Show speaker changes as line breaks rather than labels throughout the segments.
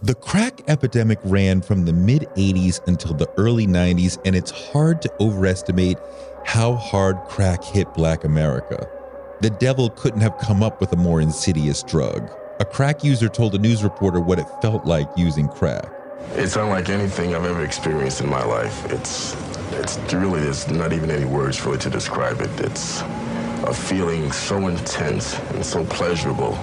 The crack epidemic ran from the mid 80s until the early 90s, and it's hard to overestimate how hard crack hit Black America. The devil couldn't have come up with a more insidious drug. A crack user told a news reporter what it felt like using crack.
It's unlike anything I've ever experienced in my life. It's, it's really, there's not even any words really to describe it. It's a feeling so intense and so pleasurable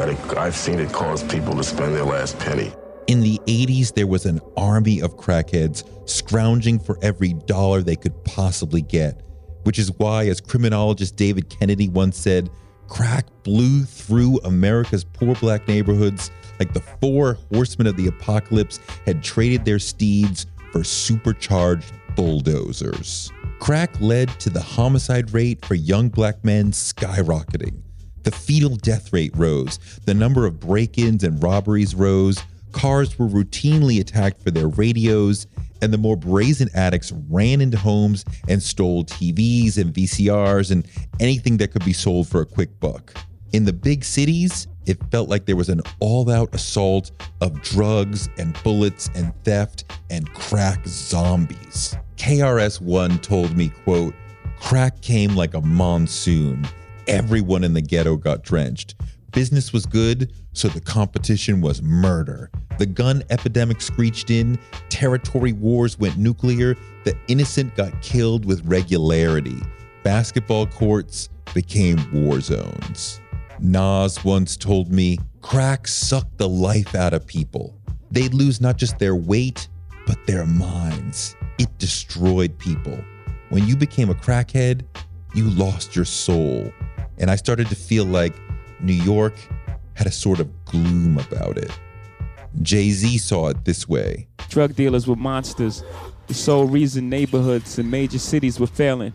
it, I've seen it cause people to spend their last penny.
In the 80s, there was an army of crackheads scrounging for every dollar they could possibly get, which is why, as criminologist David Kennedy once said, crack blew through America's poor black neighborhoods like the four horsemen of the apocalypse had traded their steeds for supercharged bulldozers. Crack led to the homicide rate for young black men skyrocketing. The fetal death rate rose, the number of break ins and robberies rose, cars were routinely attacked for their radios, and the more brazen addicts ran into homes and stole TVs and VCRs and anything that could be sold for a quick buck. In the big cities, it felt like there was an all out assault of drugs and bullets and theft and crack zombies. KRS One told me, quote, crack came like a monsoon everyone in the ghetto got drenched. Business was good, so the competition was murder. The gun epidemic screeched in, territory wars went nuclear, the innocent got killed with regularity. Basketball courts became war zones. Nas once told me, crack sucked the life out of people. They'd lose not just their weight, but their minds. It destroyed people. When you became a crackhead, you lost your soul. And I started to feel like New York had a sort of gloom about it. Jay Z saw it this way
Drug dealers were monsters. The sole reason neighborhoods and major cities were failing.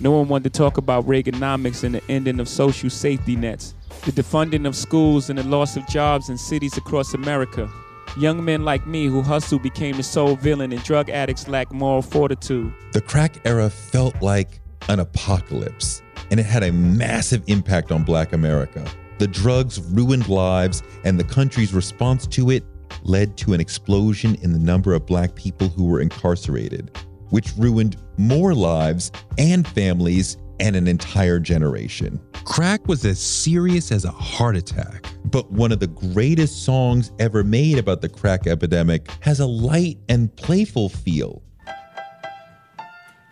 No one wanted to talk about Reaganomics and the ending of social safety nets, the defunding of schools and the loss of jobs in cities across America. Young men like me who hustle became the sole villain, and drug addicts lack moral fortitude.
The crack era felt like an apocalypse and it had a massive impact on Black America. The drugs ruined lives, and the country's response to it led to an explosion in the number of Black people who were incarcerated, which ruined more lives and families and an entire generation. Crack was as serious as a heart attack, but one of the greatest songs ever made about the crack epidemic has a light and playful feel.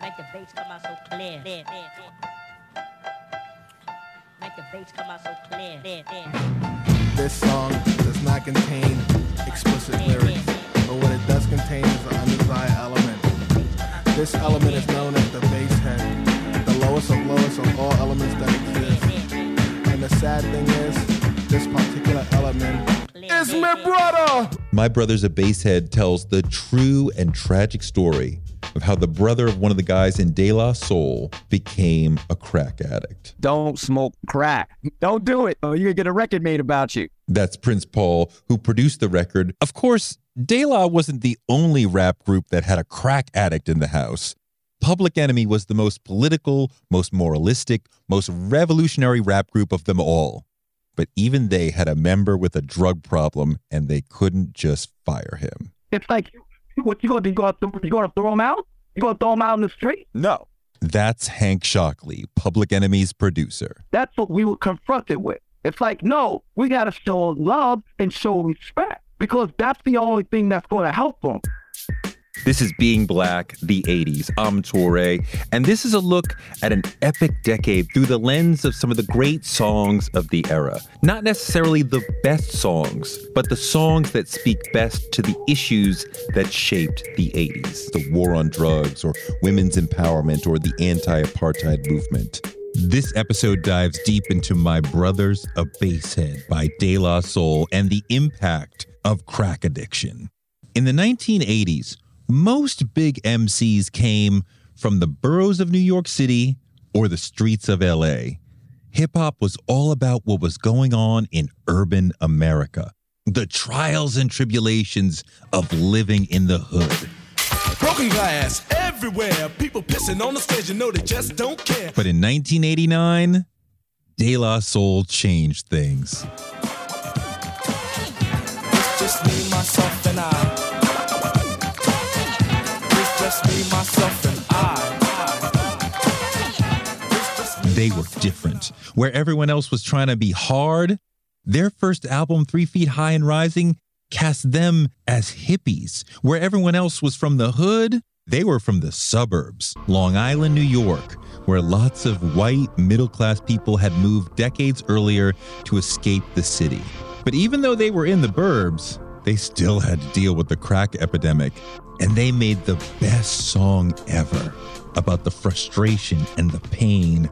Make the bass come out so clear
the bass come out so clear. This song does not contain explicit lyrics, but what it does contain is an undesired element. This element is known as the basehead, the lowest of lowest of all elements that exist. And the sad thing is, this particular element is my brother.
My Brother's a Basehead tells the true and tragic story of how the brother of one of the guys in De La Soul became a crack addict.
Don't smoke crack. Don't do it. Oh, you're going to get a record made about you.
That's Prince Paul, who produced the record. Of course, De La wasn't the only rap group that had a crack addict in the house. Public Enemy was the most political, most moralistic, most revolutionary rap group of them all. But even they had a member with a drug problem and they couldn't just fire him.
It's like what you gonna do? You gonna, you gonna throw him out? You gonna throw him out in the street?
No.
That's Hank Shocklee, Public Enemy's producer.
That's what we were confronted with. It's like, no, we gotta show love and show respect because that's the only thing that's gonna help them.
This is Being Black, the 80s. I'm Toure, and this is a look at an epic decade through the lens of some of the great songs of the era. Not necessarily the best songs, but the songs that speak best to the issues that shaped the 80s the war on drugs, or women's empowerment, or the anti apartheid movement. This episode dives deep into My Brothers a Basehead by De La Soul and the impact of crack addiction. In the 1980s, most big MCs came from the boroughs of New York City or the streets of LA. Hip hop was all about what was going on in urban America, the trials and tribulations of living in the hood.
Broken glass everywhere, people pissing on the stage, you know they just don't care.
But in 1989, De La Soul changed things.
just me, myself, and I. Just me, myself, and I.
They were different. Where everyone else was trying to be hard, their first album, Three Feet High and Rising, cast them as hippies. Where everyone else was from the hood, they were from the suburbs, Long Island, New York, where lots of white middle class people had moved decades earlier to escape the city. But even though they were in the burbs, they still had to deal with the crack epidemic, and they made the best song ever about the frustration and the pain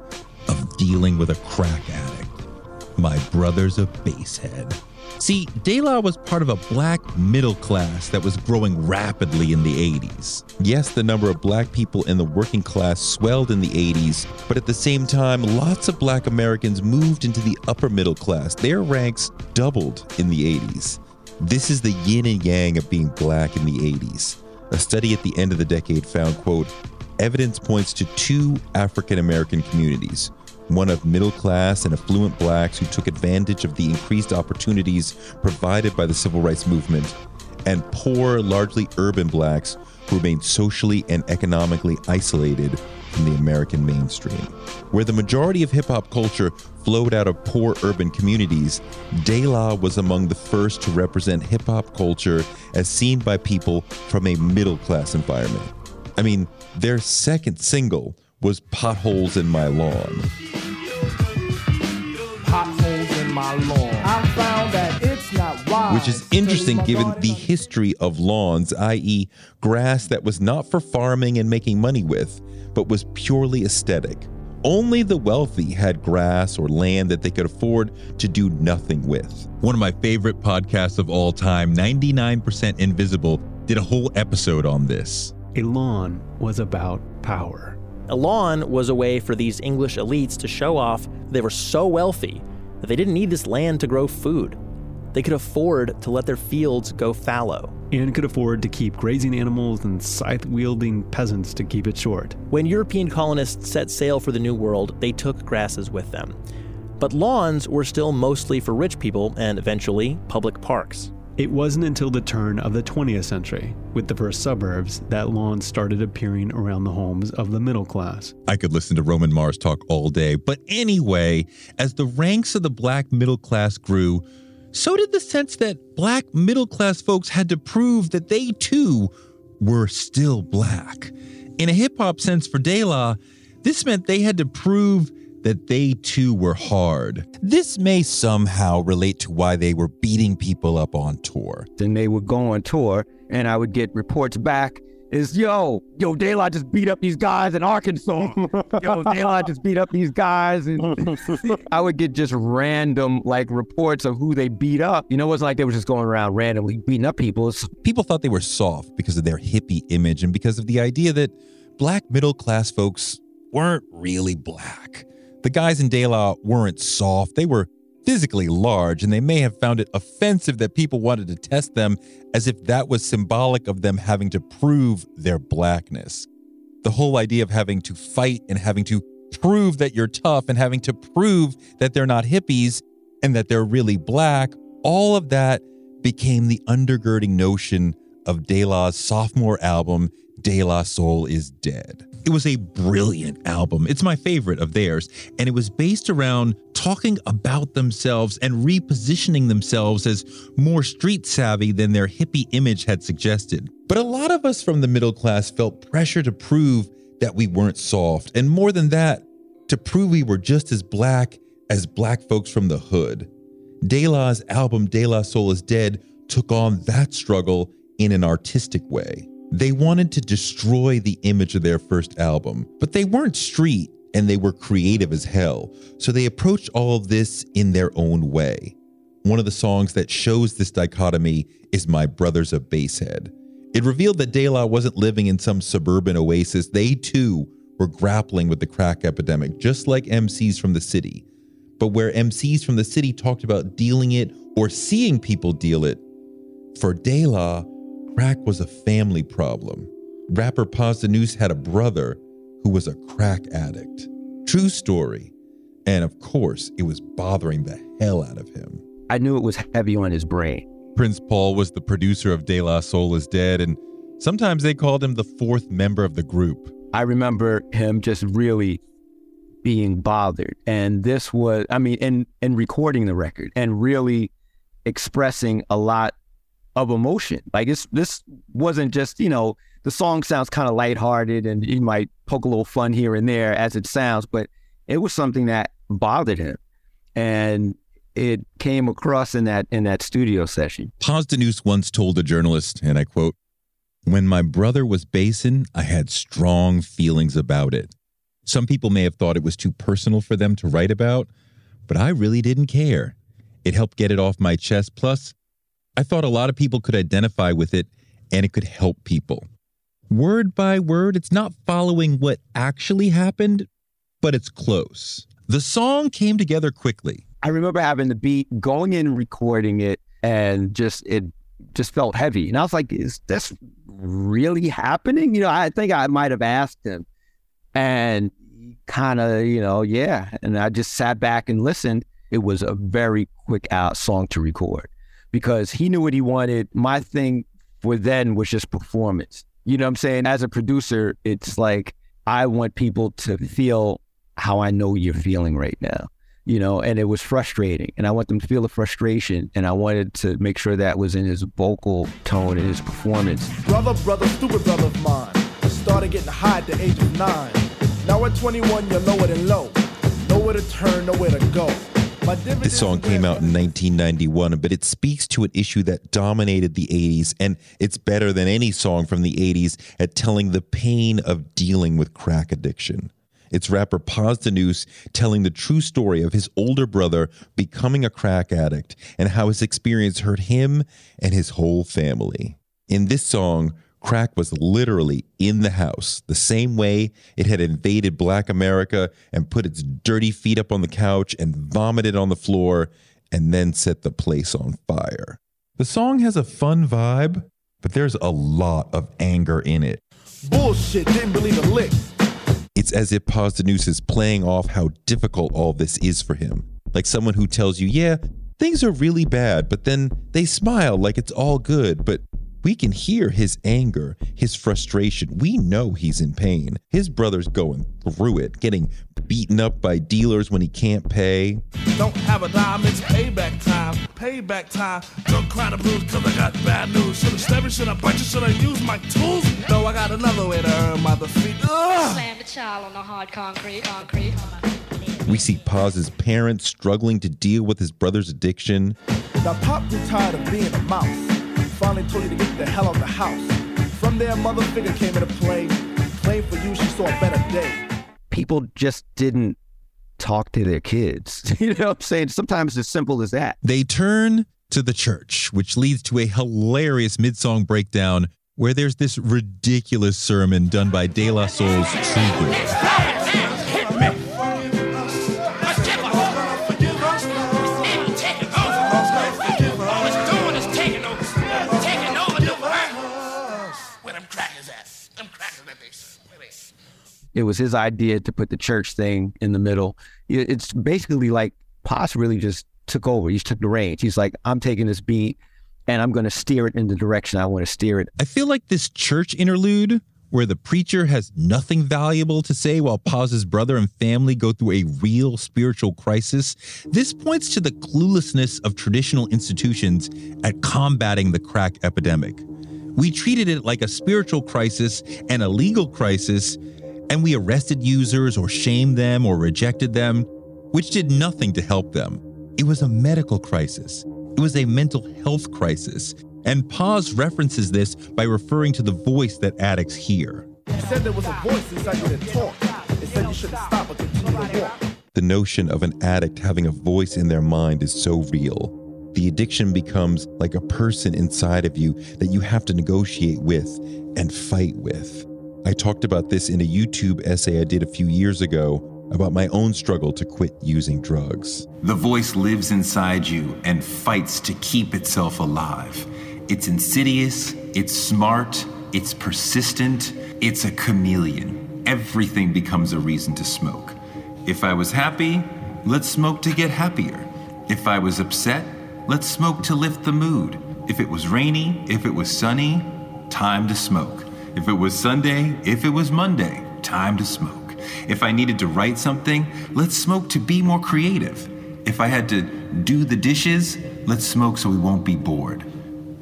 of dealing with a crack addict. My brother's a Basehead. See, De La was part of a black middle class that was growing rapidly in the 80s. Yes, the number of black people in the working class swelled in the 80s, but at the same time, lots of black Americans moved into the upper middle class. Their ranks doubled in the 80s. This is the yin and yang of being black in the 80s. A study at the end of the decade found, quote, evidence points to two African American communities one of middle class and affluent blacks who took advantage of the increased opportunities provided by the civil rights movement, and poor, largely urban blacks who remained socially and economically isolated from the American mainstream. Where the majority of hip hop culture flowed out of poor urban communities, De La was among the first to represent hip hop culture as seen by people from a middle class environment. I mean, their second single was Potholes in My Lawn.
Potholes in my lawn. I found that it's not wise.
Which is interesting given the history of lawns, i.e., grass that was not for farming and making money with, but was purely aesthetic. Only the wealthy had grass or land that they could afford to do nothing with. One of my favorite podcasts of all time, 99% Invisible, did a whole episode on this.
A lawn was about power.
A lawn was a way for these English elites to show off they were so wealthy that they didn't need this land to grow food. They could afford to let their fields go fallow.
And could afford to keep grazing animals and scythe wielding peasants to keep it short.
When European colonists set sail for the New World, they took grasses with them. But lawns were still mostly for rich people and eventually public parks.
It wasn't until the turn of the 20th century, with the first suburbs, that lawns started appearing around the homes of the middle class.
I could listen to Roman Mars talk all day. But anyway, as the ranks of the black middle class grew, so did the sense that black middle class folks had to prove that they too were still black. In a hip hop sense for De La, this meant they had to prove that they too were hard. This may somehow relate to why they were beating people up on tour.
Then they would go on tour, and I would get reports back. Is yo, yo, De La just beat up these guys in Arkansas. yo, De La just beat up these guys, and I would get just random like reports of who they beat up. You know, it wasn't like they were just going around randomly beating up people. It's,
People thought they were soft because of their hippie image and because of the idea that black middle class folks weren't really black. The guys in De La weren't soft, they were physically large, and they may have found it offensive that people wanted to test them as if that was symbolic of them having to prove their blackness. The whole idea of having to fight and having to prove that you're tough and having to prove that they're not hippies and that they're really black, all of that became the undergirding notion of De La's sophomore album, De La Soul is Dead. It was a brilliant album. It's my favorite of theirs. And it was based around talking about themselves and repositioning themselves as more street savvy than their hippie image had suggested. But a lot of us from the middle class felt pressure to prove that we weren't soft. And more than that, to prove we were just as black as black folks from the hood. De La's album De La Soul is Dead took on that struggle in an artistic way. They wanted to destroy the image of their first album, but they weren't street and they were creative as hell. So they approached all of this in their own way. One of the songs that shows this dichotomy is My Brother's a Basehead. It revealed that De La wasn't living in some suburban oasis. They too were grappling with the crack epidemic, just like MCs from the city. But where MCs from the city talked about dealing it or seeing people deal it, for De La, crack was a family problem. Rapper Posdnuos had a brother who was a crack addict. True story. And of course, it was bothering the hell out of him.
I knew it was heavy on his brain.
Prince Paul was the producer of De La Soul is Dead, and sometimes they called him the fourth member of the group.
I remember him just really being bothered. And this was, I mean, and, and recording the record and really expressing a lot of emotion. Like this, this wasn't just, you know, the song sounds kind of lighthearted and you might poke a little fun here and there as it sounds, but it was something that bothered him. And it came across in that in that studio session.
Posdnuos once told a journalist, and I quote, When my brother was basing, I had strong feelings about it. Some people may have thought it was too personal for them to write about, but I really didn't care. It helped get it off my chest. Plus, I thought a lot of people could identify with it and it could help people. Word by word, it's not following what actually happened, but it's close. The song came together quickly.
I remember having the beat, going in, recording it, and just it just felt heavy. And I was like, is this really happening? You know, I think I might have asked him. And kind of, you know, yeah. And I just sat back and listened. It was a very quick out song to record because he knew what he wanted. My thing for then was just performance. You know what I'm saying? As a producer, it's like I want people to feel how I know you're feeling right now. You know, and it was frustrating. And I want them to feel the frustration. And I wanted to make sure that was in his vocal tone and his performance.
Brother, brother, stupid brother of mine. Started getting high at the age of nine. Now at 21, you're lower than low. Nowhere to turn, nowhere to go.
This song came out in 1991, but it speaks to an issue that dominated the 80s, and it's better than any song from the 80s at telling the pain of dealing with crack addiction. It's rapper Posdnuos telling the true story of his older brother becoming a crack addict and how his experience hurt him and his whole family. In this song, crack was literally in the house, the same way it had invaded black America and put its dirty feet up on the couch and vomited on the floor and then set the place on fire. The song has a fun vibe, but there's a lot of anger in it.
Bullshit, didn't believe a lick.
It's as if Posdnuos is playing off how difficult all this is for him. Like someone who tells you, yeah, things are really bad, but then they smile like it's all good, but we can hear his anger, his frustration. We know he's in pain. His brother's going through it, getting beaten up by dealers when he can't pay.
Don't have a dime, it's payback time. Payback time. Don't cry the blues cause I got bad news. Should have stabbed should I bite you, should I use my tools? No, I got another way to earn my defeat. Ugh.
Slam the child on the hard concrete, concrete.
We see Pos's parents struggling to deal with his brother's addiction.
Now Pop grew tired of being a mouse finally told you to get the hell out of the house. From there, mother figure came into play. Playing for you, she saw a better day.
People just didn't talk to their kids. you know what I'm saying? Sometimes it's as simple as that.
They turn to the church, which leads to a hilarious mid song breakdown where there's this ridiculous sermon done by De La Soul's True Grit.
It was his idea to put the church thing in the middle. It's basically like Pos really just took over. He took the reins. He's like, I'm taking this beat and I'm going to steer it in the direction I want to steer it.
I feel like this church interlude where the preacher has nothing valuable to say while Pos's brother and family go through a real spiritual crisis, this points to the cluelessness of traditional institutions at combating the crack epidemic. We treated it like a spiritual crisis and a legal crisis and we arrested users or shamed them or rejected them, which did nothing to help them. It was a medical crisis. It was a mental health crisis. And Pos references this by referring to the voice that addicts hear.
He said there was a voice inside you that talked. It said you shouldn't stop but continue to walk.
The notion of an addict having a voice in their mind is so real. The addiction becomes like a person inside of you that you have to negotiate with and fight with. I talked about this in a YouTube essay I did a few years ago about my own struggle to quit using drugs.
The voice lives inside you and fights to keep itself alive. It's insidious, it's smart, it's persistent, it's a chameleon. Everything becomes a reason to smoke. If I was happy, let's smoke to get happier. If I was upset, let's smoke to lift the mood. If it was rainy, if it was sunny, time to smoke. If it was Sunday, if it was Monday, time to smoke. If I needed to write something, let's smoke to be more creative. If I had to do the dishes, let's smoke so we won't be bored.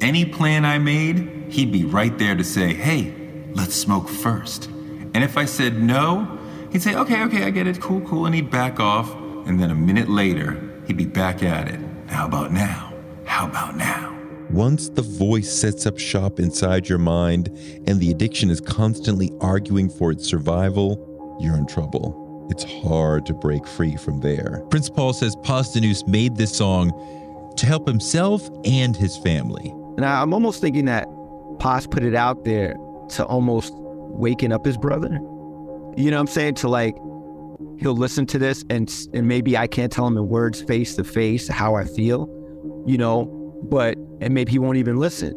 Any plan I made, he'd be right there to say, hey, let's smoke first. And if I said no, he'd say, okay, okay, I get it, cool, cool, and he'd back off. And then a minute later, he'd be back at it. How about now? How about now?
Once the voice sets up shop inside your mind and the addiction is constantly arguing for its survival, you're in trouble. It's hard to break free from there. Prince Paul says Posdnuos made this song to help himself and his family.
And I'm almost thinking that Pos put it out there to almost waking up his brother. You know what I'm saying? To like, he'll listen to this and and maybe I can't tell him in words face to face how I feel, you know, but and maybe he won't even listen.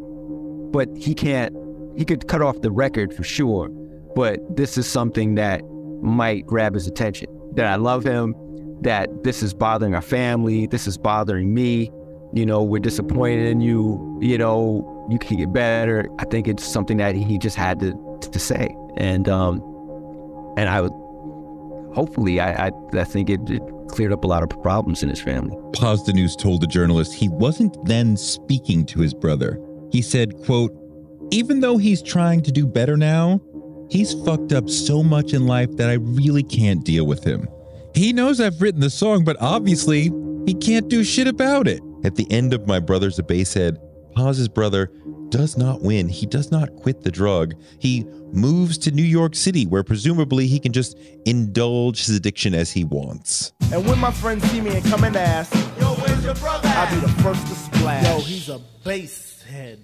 But he can't he could cut off the record for sure, but this is something that might grab his attention. That I love him, that this is bothering our family, this is bothering me. You know, we're disappointed in you, you know, you can get better. I think it's something that he just had to to say. And um and I would hopefully, I, I, I think it, it, cleared up a lot of problems in his family.
Posdnuos told the journalist he wasn't then speaking to his brother. He said, quote, even though he's trying to do better now, he's fucked up so much in life that I really can't deal with him. He knows I've written the song, but obviously he can't do shit about it. At the end of My Brother's a Basehead, Pos's brother does not win. He does not quit the drug. He moves to New York City, where presumably he can just indulge his addiction as he wants.
And when my friends see me and come and ask, Yo, where's your brother? I'll be the first to splash. Yo, he's a bass head.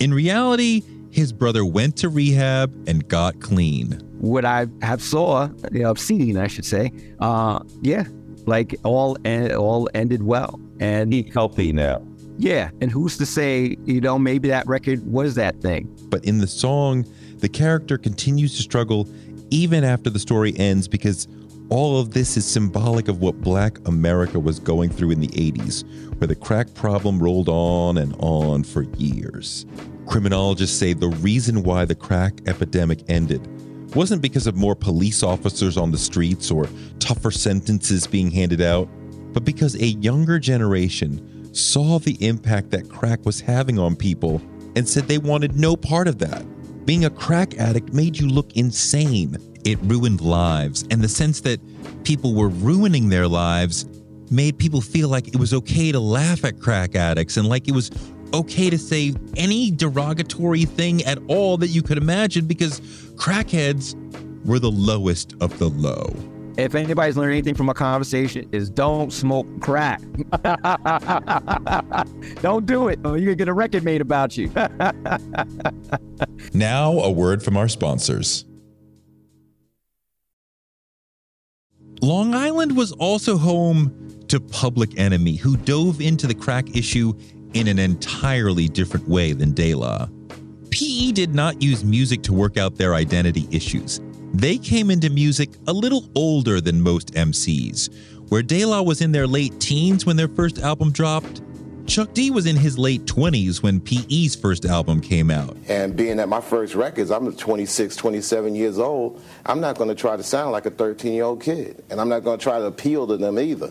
In reality, his brother went to rehab and got clean.
What I have saw, you know, seen, I should say, uh, yeah, like all en- all ended well, and
he's healthy now.
Yeah, and who's to say, you know, maybe that record was that thing.
But in the song, the character continues to struggle even after the story ends because all of this is symbolic of what black America was going through in the 80s, where the crack problem rolled on and on for years. Criminologists say the reason why the crack epidemic ended wasn't because of more police officers on the streets or tougher sentences being handed out, but because a younger generation saw the impact that crack was having on people and said they wanted no part of that. Being a crack addict made you look insane. It ruined lives, and the sense that people were ruining their lives made people feel like it was okay to laugh at crack addicts and like it was okay to say any derogatory thing at all that you could imagine because crackheads were the lowest of the low
if anybody's learned anything from a conversation, is don't smoke crack. don't do it. Or you can get a record made about you.
now, a word from our sponsors. Long Island was also home to Public Enemy, who dove into the crack issue in an entirely different way than De La. PE did not use music to work out their identity issues. They came into music a little older than most MCs. Where De La was in their late teens when their first album dropped, Chuck D was in his late 20s when PE's first album came out.
And being at my first records, I'm 26, 27 years old, I'm not going to try to sound like a 13 year old kid. And I'm not going to try to appeal to them either.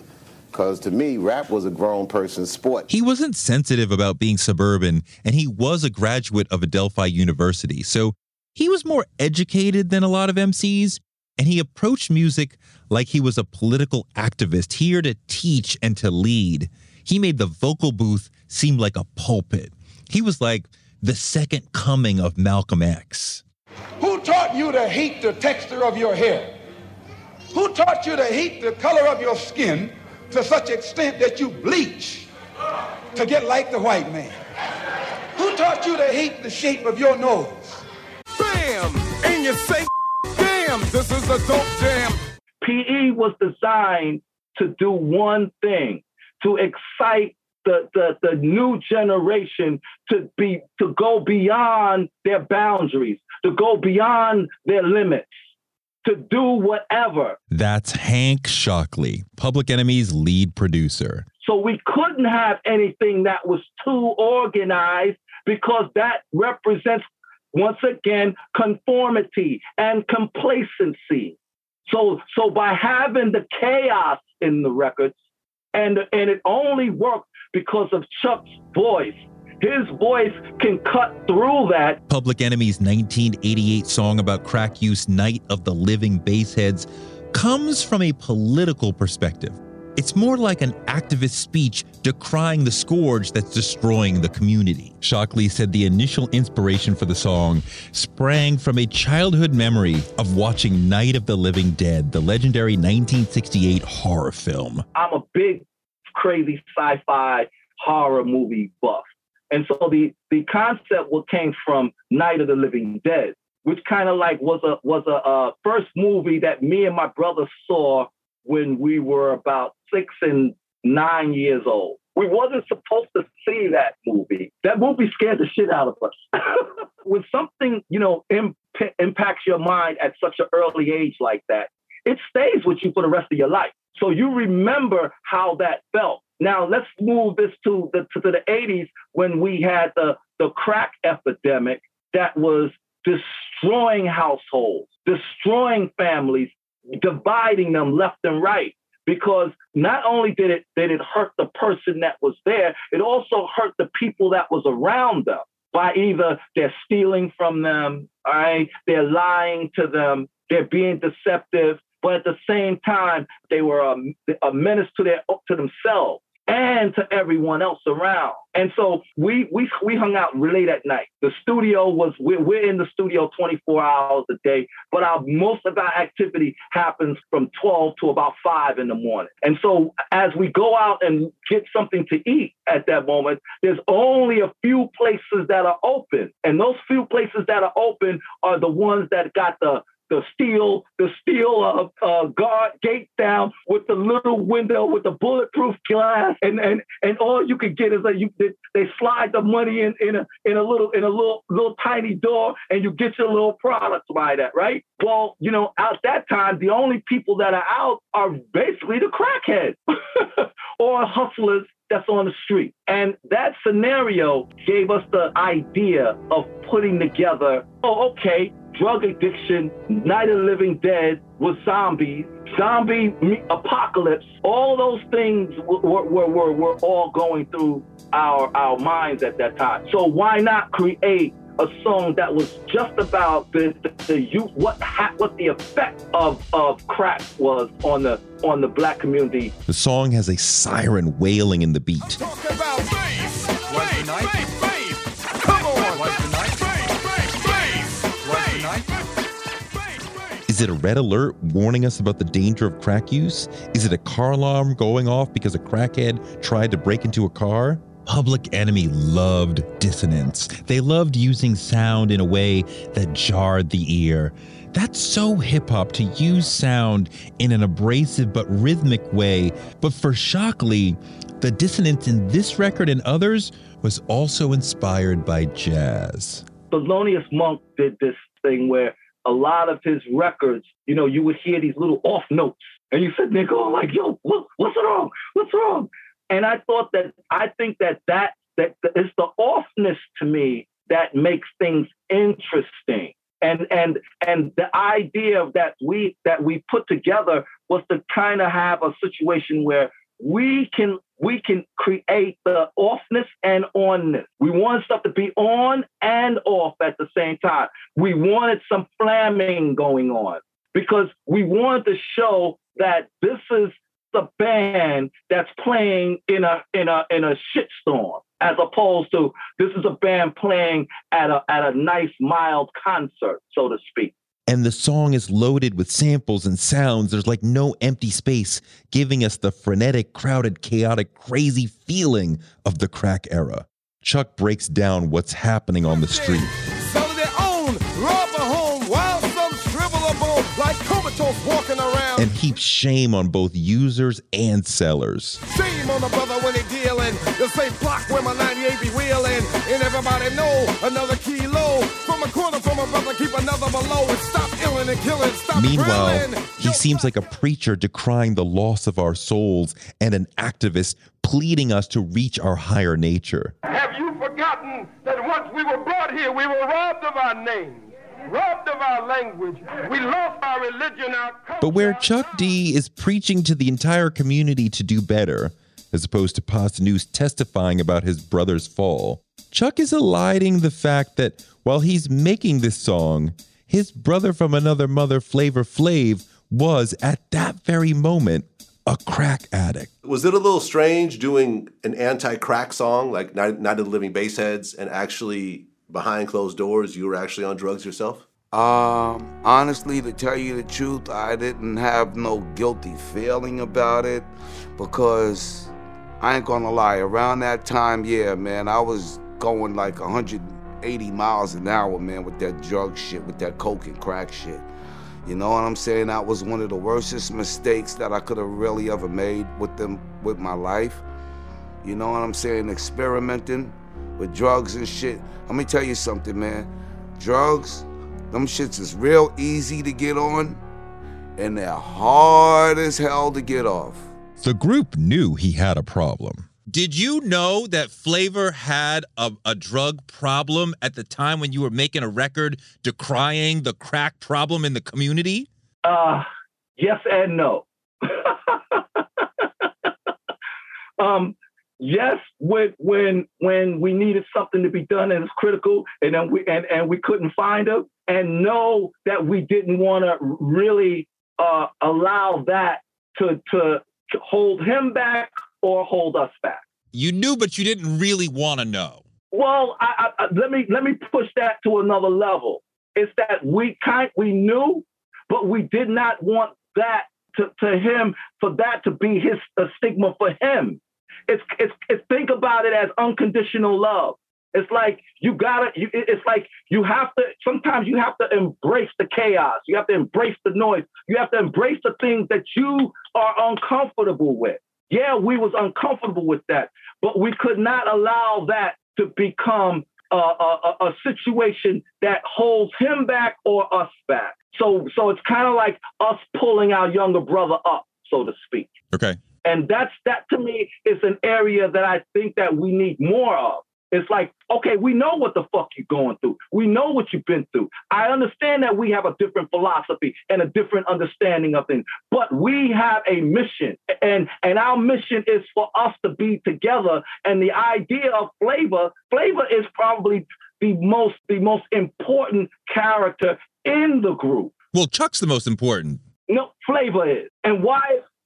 Because to me, rap was a grown person's sport.
He wasn't sensitive about being suburban, and he was a graduate of Adelphi University. So he was more educated than a lot of MCs, and he approached music like he was a political activist here to teach and to lead. He made the vocal booth seem like a pulpit. He was like the second coming of Malcolm X.
Who taught you to hate the texture of your hair? Who taught you to hate the color of your skin to such extent that you bleach to get like the white man? Who taught you to hate the shape of your nose?
Bam! And you say, damn, this is a dope jam.
PE was designed to do one thing, to excite the, the, the new generation to be to go beyond their boundaries, to go beyond their limits, to do whatever.
That's Hank Shocklee, Public Enemy's lead producer.
So we couldn't have anything that was too organized because that represents, once again, conformity and complacency. So, so by having the chaos in the records, and, and it only worked because of Chuck's voice. His voice can cut through that.
Public Enemy's 1988 song about crack use, Night of the Living Baseheads, comes from a political perspective. It's more like an activist speech decrying the scourge that's destroying the community. Shocklee said the initial inspiration for the song sprang from a childhood memory of watching Night of the Living Dead, the legendary 1968 horror film.
I'm a big, crazy sci fi horror movie buff. And so the, the concept what came from Night of the Living Dead, which kind of like was a was a uh, first movie that me and my brother saw when we were about six and nine years old. We wasn't supposed to see that movie. That movie scared the shit out of us. when something, you know, imp- impacts your mind at such an early age like that, it stays with you for the rest of your life. So you remember how that felt. Now let's move this to the to, the 80s when we had the, the crack epidemic that was destroying households, destroying families, dividing them left and right because not only did it did it hurt the person that was there, it also hurt the people that was around them by either they're stealing from them, all right, they're lying to them, they're being deceptive, but at the same time they were a, a menace to their to themselves and to everyone else around. And so we we we hung out late at night. The studio was we're, we're in the studio 24 hours a day, but our most of our activity happens from 12 to about five in the morning. And so as we go out and get something to eat at that moment, there's only a few places that are open, and those few places that are open are the ones that got the the steel, the steel uh, uh, guard gate down with the little window with the bulletproof glass, and and and all you could get is that you they slide the money in in a in a little in a little little tiny door, and you get your little products by that, right? Well, you know, at that time, the only people that are out are basically the crackheads or hustlers that's on the street. And that scenario gave us the idea of putting together, oh, okay, drug addiction, Night of the Living Dead with zombies, zombie apocalypse. All those things were, were, were, were all going through our, our minds at that time. So why not create a song that was just about the the, the youth, what ha- what the effect of of crack was on the on the black community.
The song has a siren wailing in the beat. Is it a red alert warning us about the danger of crack use? Is it a car alarm going off because a crackhead tried to break into a car? Public Enemy loved dissonance. They loved using sound in a way that jarred the ear. That's so hip hop to use sound in an abrasive but rhythmic way. But for Shocklee, the dissonance in this record and others was also inspired by jazz.
Thelonious Monk did this thing where a lot of his records, you know, you would hear these little off notes. And you said, "Nigga, like, yo, look, what's wrong? What's wrong? And I thought that I think that that that is the offness to me that makes things interesting. And and and the idea that we that we put together was to kind of have a situation where we can we can create the offness and onness. We want stuff to be on and off at the same time. We wanted some flaming going on because we wanted to show that this is the band that's playing in a in a in a shitstorm as opposed to this is a band playing at a at a nice mild concert, so to speak
and the song is loaded with samples and sounds. There's like no empty space, giving us the frenetic, crowded, chaotic, crazy feeling of the crack era. Chuck breaks down what's happening on the street.
Walking around.
and heaps shame on both users and sellers.
Shame on the brother when they dealing. The same block where my 98 be wheeling. And everybody know another kilo. From a corner from a brother, keep another below. And stop illing and killing. Stop
Meanwhile,
drilling.
he seems like a preacher decrying the loss of our souls and an activist pleading us to reach our higher nature.
Have you forgotten that once we were brought here, we were robbed of our names, robbed of our language, we lost our religion, our culture.
But where Chuck D is preaching to the entire community to do better, as opposed to Posdnuos testifying about his brother's fall, Chuck is eliding the fact that while he's making this song, his brother from another mother, Flavor Flav, was at that very moment a crack addict.
Was it a little strange doing an anti-crack song like Night, Night of the Living Baseheads and actually behind closed doors you were actually on drugs yourself?
Um, honestly, to tell you the truth, I didn't have no guilty feeling about it because I ain't gonna lie. Around that time, yeah, man, I was going like 180 miles an hour, man, with that drug shit, with that coke and crack shit. You know what I'm saying? That was one of the worstest mistakes that I could have really ever made with them, with my life. You know what I'm saying? Experimenting with drugs and shit. Let me tell you something, man. Drugs, them shits is real easy to get on, and they're hard as hell to get off.
The group knew he had a problem.
Did you know that Flavor had a, a drug problem at the time when you were making a record decrying the crack problem in the community?
Uh, yes and no. um, yes, when when when we needed something to be done and it's critical, and then we and, and we couldn't find it, and no, that we didn't want to really uh, allow that to, to to hold him back or hold us back.
You knew, but you didn't really want to know.
Well, I, I, let me let me push that to another level. It's that we kind we knew, but we did not want that to, to him for that to be his a stigma for him. It's, it's it's think about it as unconditional love. It's like you gotta. You, it's like you have to. Sometimes you have to embrace the chaos. You have to embrace the noise. You have to embrace the things that you are uncomfortable with. Yeah, we was uncomfortable with that, but we could not allow that to become a, a, a situation that holds him back or us back. So, so it's kind of like us pulling our younger brother up, so to speak.
Okay.
And that's that to me is an area that I think that we need more of. It's like, okay, we know what the fuck you're going through. We know what you've been through. I understand that we have a different philosophy and a different understanding of things, but we have a mission. And, and our mission is for us to be together. And the idea of flavor, flavor is probably the most the most important character in the group.
Well, Chuck's the most important.
No, flavor is. And why?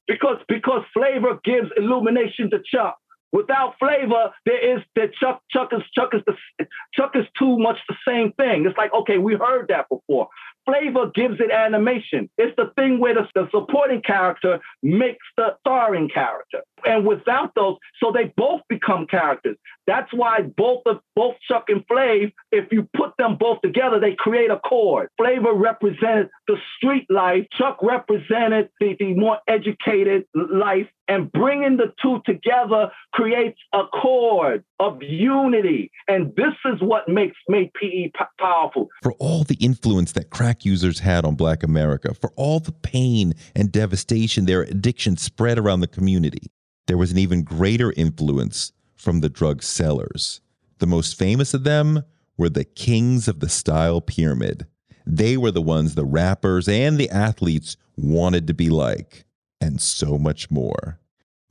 Because because flavor gives illumination to Chuck. Without flavor, there is that Chuck Chuck is Chuck is the Chuck is too much the same thing. It's like okay, we heard that before. Flavor gives it animation. It's the thing where the, the supporting character makes the starring character. And without those, so they both become characters. That's why both of both Chuck and Flav, if you put them both together, they create a chord. Flavor represented the street life. Chuck represented the, the more educated life. And bringing the two together creates a chord of unity. And this is what makes made PE p- powerful.
For all the influence that crack users had on Black America, for all the pain and devastation their addiction spread around the community, there was an even greater influence from the drug sellers. The most famous of them were the kings of the style pyramid. They were the ones the rappers and the athletes wanted to be like, and so much more.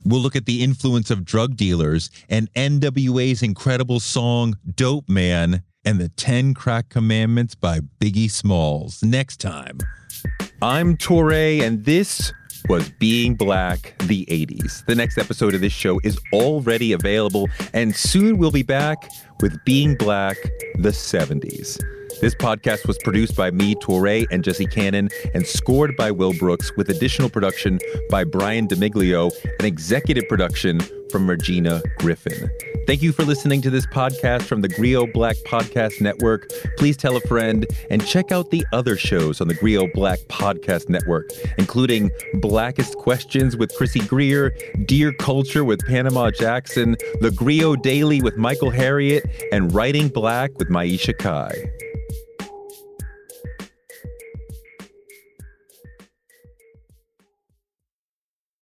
We'll look at the influence of drug dealers and NWA's incredible song Dope Man and the 10 Crack Commandments by Biggie Smalls next time.
I'm Toure, and this was Being Black, the 80s. The next episode of this show is already available, and soon we'll be back with Being Black, the 70s. This podcast was produced by me, Toure, and Jesse Cannon, and scored by Will Brooks, with additional production by Brian DeMiglio and executive production from Regina Griffin. Thank you for listening to this podcast from the Grio Black Podcast Network. Please tell a friend and check out the other shows on the Grio Black Podcast Network, including Blackest Questions with Chrissy Greer, Dear Culture with Panama Jackson, The Grio Daily with Michael Harriot, and Writing Black with Maiysha Kai.